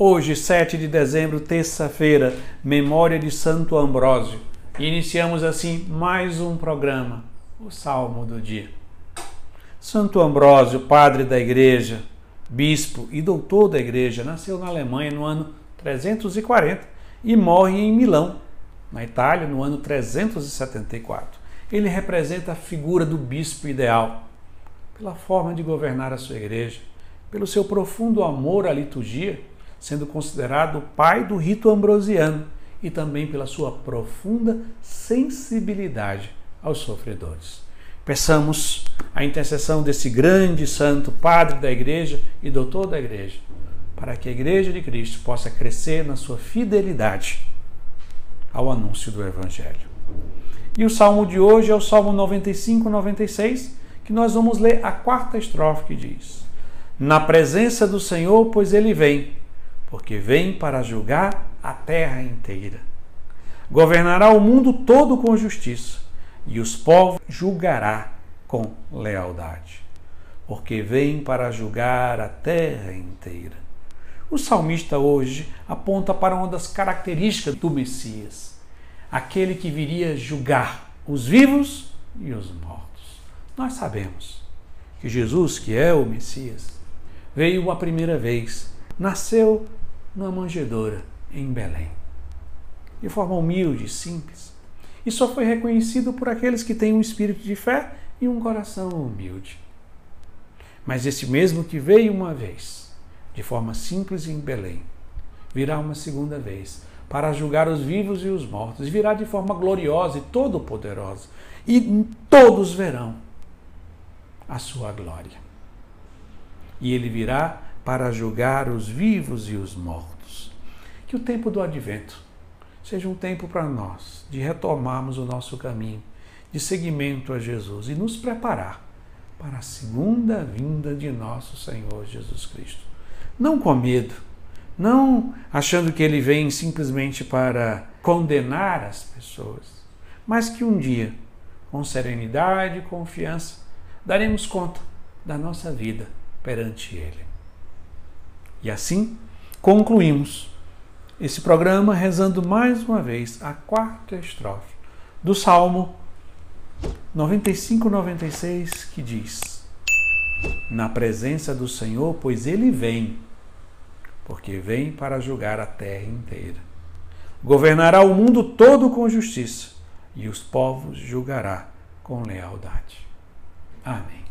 Hoje, 7 de dezembro, terça-feira, memória de Santo Ambrósio. Iniciamos assim mais um programa, o Salmo do Dia. Santo Ambrósio, padre da Igreja, bispo e doutor da Igreja, nasceu na Alemanha no ano 340 e morre em Milão, na Itália, no ano 374. Ele representa a figura do bispo ideal, pela forma de governar a sua igreja, pelo seu profundo amor à liturgia sendo considerado o pai do rito ambrosiano e também pela sua profunda sensibilidade aos sofredores. Peçamos a intercessão desse grande santo, padre da igreja e doutor da igreja, para que a igreja de Cristo possa crescer na sua fidelidade ao anúncio do evangelho. E o salmo de hoje é o salmo 95, 96, que nós vamos ler a quarta estrofe que diz: Na presença do Senhor, pois ele vem porque vem para julgar a terra inteira. Governará o mundo todo com justiça, e os povos julgará com lealdade, porque vem para julgar a terra inteira. O salmista hoje aponta para uma das características do Messias, aquele que viria julgar os vivos e os mortos. Nós sabemos que Jesus, que é o Messias, veio uma primeira vez, nasceu numa manjedoura em Belém. De forma humilde e simples. E só foi reconhecido por aqueles que têm um espírito de fé e um coração humilde. Mas esse mesmo que veio uma vez, de forma simples em Belém, virá uma segunda vez para julgar os vivos e os mortos, e virá de forma gloriosa e todo-poderosa, e todos verão a sua glória. E ele virá para julgar os vivos e os mortos. Que o tempo do advento seja um tempo para nós de retomarmos o nosso caminho de seguimento a Jesus e nos preparar para a segunda vinda de nosso Senhor Jesus Cristo. Não com medo, não achando que ele vem simplesmente para condenar as pessoas, mas que um dia, com serenidade e confiança, daremos conta da nossa vida perante ele. E assim concluímos esse programa rezando mais uma vez a quarta estrofe do Salmo 95-96 que diz: Na presença do Senhor, pois ele vem, porque vem para julgar a terra inteira. Governará o mundo todo com justiça e os povos julgará com lealdade. Amém.